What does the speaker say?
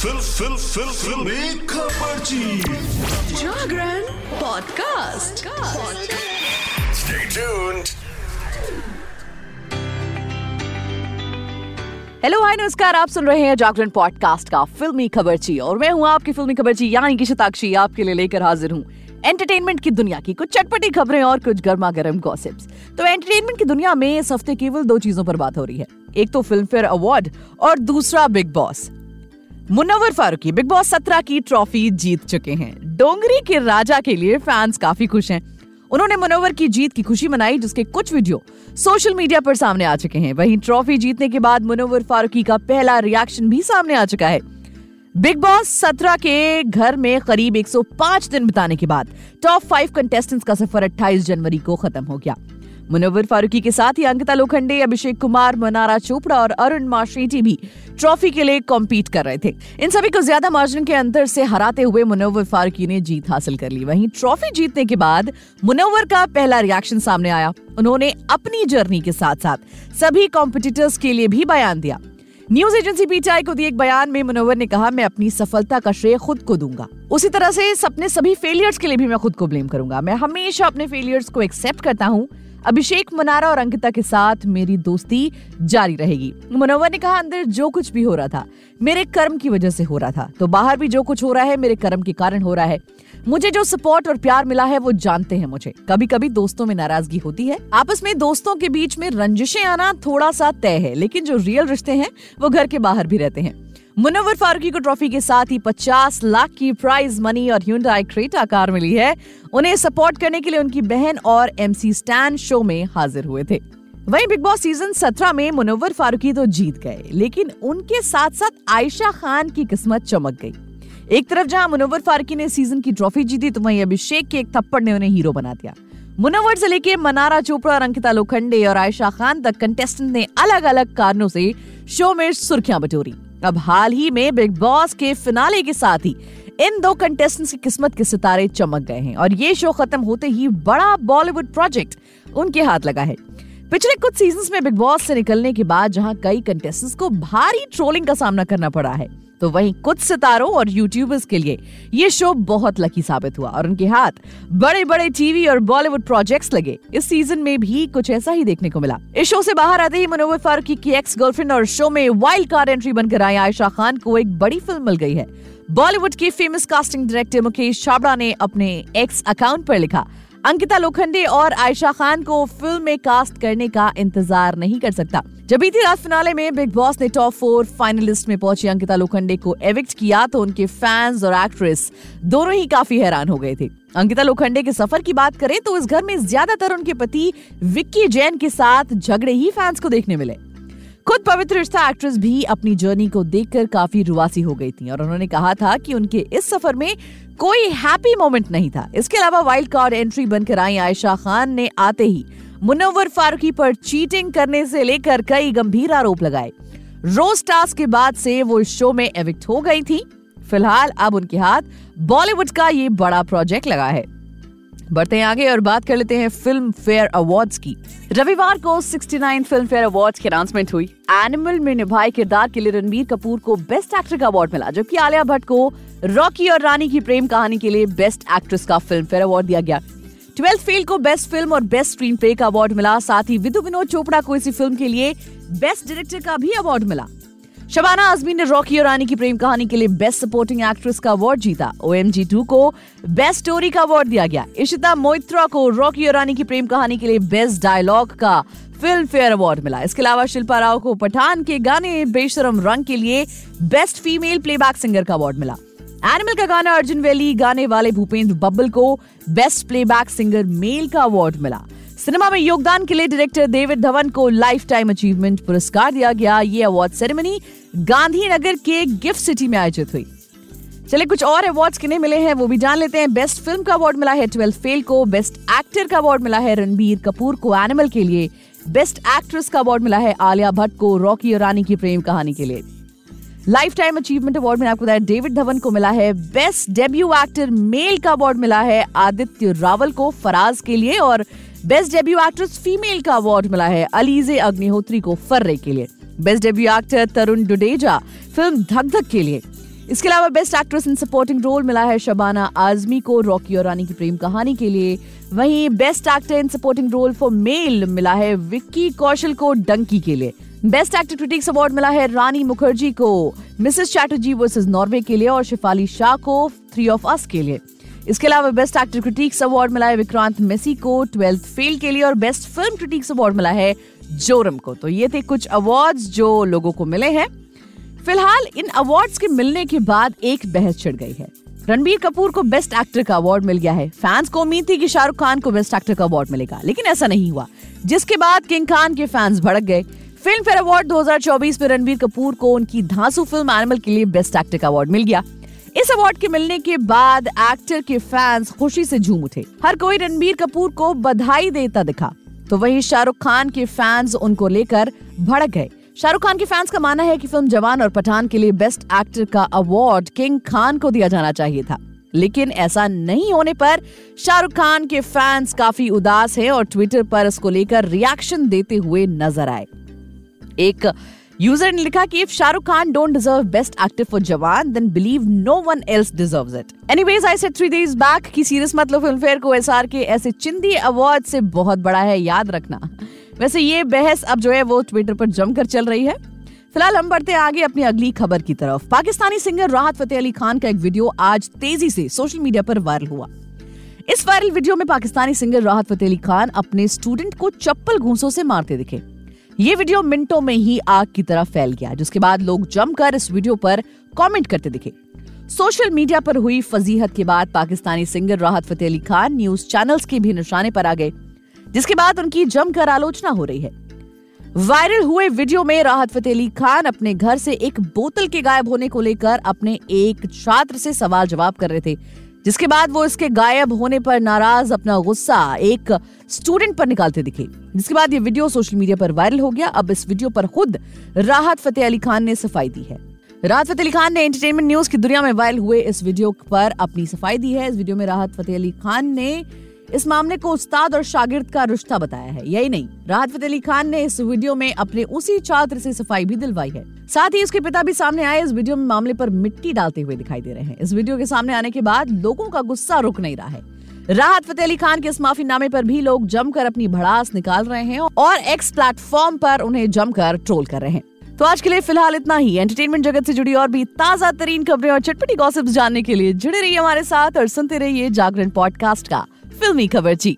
Fill फिल फिल फिल। खबरची Jagran podcast. Stay tuned. Hello hi नमस्कार। आप सुन रहे हैं जागरण पॉडकास्ट का फिल्मी खबरची और मैं हूँ आपकी फिल्मी खबरची यानी कि शताक्षी आपके लिए लेकर हाजिर हूँ एंटरटेनमेंट की दुनिया की कुछ चटपटी खबरें और कुछ गर्मा गर्म गॉसिप्स तो एंटरटेनमेंट की दुनिया में इस हफ़्ते केवल दो चीज़ों पर बात हो रही है। एक तो फ़िल्म फेयर अवार्ड और दूसरा big boss. Munawar Faruqui, big boss सत्रह की ट्रॉफी जीत चुके हैं। डोंगरी के राजा के लिए फैंस काफ़ी खुश हैं। उन्होंने मुनव्वर की जीत की खुशी मनाई, जिसके कुछ वीडियो सोशल मीडिया पर सामने आ चुके हैं। वहीं ट्रॉफी जीतने के बाद मुनव्वर फारूकी का पहला रिएक्शन भी सामने आ चुका है। बिग बॉस सत्रह के घर में करीब 105 दिन बिताने के बाद टॉप फाइव कंटेस्टेंट्स का सफ़र 28 जनवरी को खत्म हो गया। मुनव्वर फारूकी के साथ ही अंकिता लोखंडे, अभिषेक कुमार, मनारा चोपड़ा और अरुण माशेटी भी ट्रॉफी के लिए कॉम्पीट कर रहे थे। इन सभी को ज़्यादा मार्जिन के अंतर से हराते हुए मुनव्वर फारूकी ने जीत हासिल कर ली। वहीं ट्रॉफी जीतने के बाद मुनव्वर का पहला रिएक्शन सामने आया। उन्होंने अपनी जर्नी के साथ साथ सभी कॉम्पिटिटर्स के लिए भी बयान दिया। न्यूज़ एजेंसी पीटीआई को दिए एक बयान में मुनव्वर ने कहा, मैं अपनी सफलता का श्रेय खुद को दूँगा। उसी तरह से अपने सभी फेलियर्स के लिए भी मैं खुद को ब्लेम करूँगा। मैं हमेशा अपने फेलियर्स को एक्सेप्ट करता हूँ। अभिषेक मनारा और अंकिता के साथ मेरी दोस्ती जारी रहेगी। मनोवर ने कहा, अंदर जो कुछ भी हो रहा था, मेरे कर्म की वजह से हो रहा था। तो बाहर भी जो कुछ हो रहा है, मेरे कर्म के कारण हो रहा है। मुझे जो सपोर्ट और प्यार मिला है, वो जानते हैं मुझे। कभी कभी दोस्तों में नाराज़गी होती है। आपस में दोस्तों के बीच में रंजिशें आना थोड़ा सा तय है, लेकिन जो रियल रिश्ते हैं, वो घर के बाहर भी रहते हैं। मुनव्वर फारूकी को ट्रॉफी के साथ ही 50 लाख की प्राइज मनी और Hyundai क्रेटा कार मिली है। उन्हें सपोर्ट करने के लिए उनकी बहन और एमसी स्टैंड शो में हाजिर हुए थे। वहीं बिग बॉस सीज़न 17 में मुनव्वर फारूकी तो जीत गए, लेकिन उनके साथ साथ आयशा खान की किस्मत चमक गई। एक तरफ़ जहाँ मुनव्वर फारूकी ने सीज़न की ट्रॉफी जीती तो वहीं अभिषेक के एक थप्पड़ ने उन्हें हीरो बना दिया। मुनव्वर से लेके मनारा चोपड़ा और अंकिता लोखंडे और आयशा खान तक कंटेस्टेंट ने अलग अलग कारणों से शो में सुर्खियाँ बटोरी। अब हाल ही में बिग बॉस के फिनाले के साथ ही इन दो कंटेस्टेंट्स की किस्मत के सितारे चमक गए हैं और ये शो खत्म होते ही बड़ा बॉलीवुड प्रोजेक्ट उनके हाथ लगा है। पिछले कुछ सीज़न में बिग बॉस से निकलने के बाद जहाँ कई कंटेस्टेंट्स को भारी ट्रोलिंग का सामना करना पड़ा है तो वहीं कुछ सितारों और यूट्यूबर्स के लिए ये शो बहुत लकी साबित हुआ और उनके हाथ बड़े बड़े टीवी और बॉलीवुड प्रोजेक्ट्स लगे। इस सीज़न में भी कुछ ऐसा ही देखने को मिला। इस शो से बाहर आते ही मनोवर फारूकी की एक्स गर्लफ्रेंड और शो में वाइल्ड कार्ड एंट्री बनकर आई आयशा खान को एक बड़ी फ़िल्म मिल गई है। बॉलीवुड के famous casting director Mukesh Chhabra ने अपने एक्स अकाउंट पर लिखा अंकिता लोखंडे और आयशा खान को फ़िल्म में कास्ट करने का इंतज़ार नहीं कर सकता। जब बीती रात फिनाले में बिग बॉस ने टॉप फोर फाइनलिस्ट में पहुँची, अंकिता लोखंडे को एविक्ट किया तो उनके फैंस और एक्ट्रेस दोनों ही काफ़ी हैरान हो गए थे। अंकिता लोखंडे के सफ़र की बात करें तो इस घर में ज़्यादातर उनके पति विक्की जैन के साथ झगड़े ही फैंस को देखने मिले। खुद पवित्र रिश्ता एक्ट्रेस भी अपनी जर्नी को देखकर काफ़ी रुवासी हो गई थी और उन्होंने कहा था कि उनके इस सफ़र में कोई हैप्पी मोमेंट नहीं था। इसके अलावा वाइल्ड कार्ड एंट्री बनकर आई आयशा खान ने आते ही मुनव्वर फारूकी पर चीटिंग करने से लेकर कई गंभीर आरोप लगाए। रोज टास्क के बाद से वो इस शो में एविक्ट हो गई थी। फ़िलहाल अब उनके हाथ बॉलीवुड का ये बड़ा प्रोजेक्ट लगा है। बढ़ते हैं आगे और बात कर लेते हैं फ़िल्म फेयर अवार्ड्स की। रविवार को 69 फ़िल्म फेयर अवार्ड्स की अनाउंसमेंट हुई। एनिमल में निभाए किरदार के लिए रणबीर कपूर को बेस्ट एक्टर का अवार्ड मिला जबकि आलिया भट्ट को रॉकी और रानी की प्रेम कहानी के लिए बेस्ट एक्ट्रेस का फ़िल्म फेयर अवार्ड दिया गया। ट्वेल्थ फेल को बेस्ट फ़िल्म और बेस्ट स्क्रीन प्ले का अवार्ड मिला, साथ ही विधु विनोद चोपड़ा को इसी फ़िल्म के लिए बेस्ट डायरेक्टर का भी अवार्ड मिला। शबाना आजमी ने रॉकी और रानी की प्रेम कहानी के लिए बेस्ट सपोर्टिंग एक्ट्रेस का अवार्ड जीता। ओ एम जी टू को बेस्ट स्टोरी का अवार्ड दिया गया। इशिता मोइत्रा को रॉकी और रानी की प्रेम कहानी के लिए बेस्ट डायलॉग का फ़िल्म फेयर अवार्ड मिला। इसके अलावा शिल्पा राव को पठान के गाने बेशरम रंग के लिए बेस्ट फीमेल प्लेबैक सिंगर का अवार्ड मिला। एनिमल का गाना अर्जुन वैली, गाने वाले भूपेंद्र बब्बल को बेस्ट प्लेबैक सिंगर मेल का अवार्ड मिला। सिनेमा में योगदान के लिए डायरेक्टर डेविड धवन को लाइफ टाइम अचीवमेंट पुरस्कार दिया गया। ये अवार्ड सेरेमनी गांधीनगर के गिफ्ट सिटी में आयोजित हुई। चले कुछ और अवार्ड्स किन्हें मिले हैं, वो भी जान लेते हैं। बेस्ट फ़िल्म का अवार्ड मिला है ट्वेल्थ फेल को, बेस्ट एक्टर का अवार्ड मिला है रणबीर कपूर को एनिमल के लिए, बेस्ट एक्ट्रेस का अवार्ड मिला है आलिया भट्ट को रॉकी और रानी की प्रेम कहानी के लिए। लाइफ टाइम अचीवमेंट अवार्ड में आपको बताया, डेविड धवन को मिला है बेस्ट डेब्यू एक्टर मेल का अवार्ड मिला है आदित्य रावल को फराज के लिए और बेस्ट डेब्यू एक्ट्रेस फीमेल का अवार्ड मिला है अलीजे अग्निहोत्री को फर्रे के लिए। Best debut actor Tarun Dudeja film Dhak Dhak के लिए। इसके अलावा बेस्ट एक्ट्रेस इन सपोर्टिंग रोल मिला है शबाना आजमी को रॉकी और रानी की प्रेम कहानी के लिए। वहीं best actor in supporting role for male मिला है विक्की कौशल को डंकी के लिए। बेस्ट एक्टर क्रिटिक्स अवार्ड मिला है रानी मुखर्जी को। मिसेस चैटर्जी वर्सेस नॉर्वे के लिए और शिफाली शाह को थ्री ऑफ़ अस के लिए। इसके अलावा बेस्ट एक्टर क्रिटिक्स अवार्ड मिला है विक्रांत मेसी को ट्वेल्थ फेल के लिए और बेस्ट फ़िल्म क्रिटिक्स अवार्ड मिला है जोरम को। तो ये थे कुछ अवार्ड्स जो लोगों को मिले हैं। फ़िलहाल इन अवार्ड्स के मिलने के बाद एक बहस छिड़ गई है। रणबीर कपूर को बेस्ट एक्टर का अवार्ड मिल गया है। फैंस को उम्मीद थी कि शाहरुख खान को बेस्ट एक्टर का अवार्ड मिलेगा, लेकिन ऐसा नहीं हुआ। जिसके बाद किंग खान के फैंस भड़क गए। फ़िल्म फेयर अवार्ड 2024 में रणबीर कपूर को उनकी धांसू फ़िल्म एनिमल के लिए बेस्ट एक्टर का अवार्ड मिल गया। इस अवार्ड के मिलने के बाद एक्टर के फैंस खुशी से झूम उठे। हर कोई रणबीर कपूर को बधाई देता दिखा। तो वहीं शाहरुख खान के फैंस उनको लेकर भड़क गए। शाहरुख खान के फैंस का मानना है कि फ़िल्म जवान और पठान के लिए बेस्ट एक्टर का अवार्ड किंग खान को दिया जाना चाहिए था। लेकिन ऐसा नहीं होने पर शाहरुख खान के फैंस काफ़ी उदास हैं और ट्विटर पर इसको लेकर रिएक्शन देते हुए नज़र आए। एक यूज़र ने लिखा कि if Shahrukh Khan don't deserve best actor for Jawan then believe no one else deserves it anyways I said three days back की सीरियस मतलब फ़िल्म फेयर को एसआर के ऐसे चिंदी अवार्ड से बहुत बड़ा है याद रखना। वैसे ये बहस अब जो है वो ट्विटर पर जमकर चल रही है। फ़िलहाल हम बढ़ते आगे अपनी अगली खबर की तरफ़। पाकिस्तानी सिंगर राहत फतेह अली खान का एक वीडियो आज तेज़ी से सोशल मीडिया पर वायरल हुआ। इस वायरल वीडियो में पाकिस्तानी सिंगर राहत फतेह अली खान अपने स्टूडेंट को चप्पल घूसों से मारते दिखे। ये वीडियो मिनटों में ही आग की तरह फैल गया, जिसके बाद लोग जमकर इस वीडियो पर कमेंट करते दिखे। सोशल मीडिया पर हुई फजीहत के बाद Pakistani singer Rahat Fateh Ali Khan news channels के भी निशाने पर आ गए, जिसके बाद उनकी जमकर आलोचना हो रही है। वायरल हुए वीडियो में राहत फतेह अली खान अपने घर से एक बोतल के गायब होने को लेकर अपने एक छात्र से सवाल जवाब कर रहे थे। जिसके बाद वो इसके गायब होने पर नाराज़, अपना गुस्सा एक स्टूडेंट पर निकालते दिखे। जिसके बाद ये वीडियो सोशल मीडिया पर वायरल हो गया। अब इस वीडियो पर खुद राहत फतेह अली खान ने सफ़ाई दी है। राहत फतेह अली खान ने एंटरटेनमेंट न्यूज़ की दुनिया में वायरल हुए इस वीडियो पर अपनी सफ़ाई दी है। इस वीडियो में राहत फतेह अली खान ने इस मामले को उस्ताद और शागिर्द का रिश्ता बताया है। यही नहीं, राहत फतेह अली खान ने इस वीडियो में अपने उसी छात्र से सफ़ाई भी दिलवाई है। साथ ही उसके पिता भी सामने आए, इस वीडियो में मामले पर मिट्टी डालते हुए दिखाई दे रहे हैं। इस वीडियो के सामने आने के बाद लोगों का गुस्सा रुक नहीं रहा है। राहत फतेह अली खान के इस माफीनामे पर भी लोग जमकर अपनी भड़ास निकाल रहे हैं और एक्स प्लेटफॉर्म पर उन्हें जमकर ट्रोल कर रहे हैं। तो आज के लिए फ़िलहाल इतना ही। एंटरटेनमेंट जगत से जुड़ी और भी ताज़ा तरीन खबरें और चटपटी गॉसिप्स जानने के लिए जुड़े रहिए हमारे साथ और सुनते रहिए जागरण पॉडकास्ट का। फिल्मी खबर जी।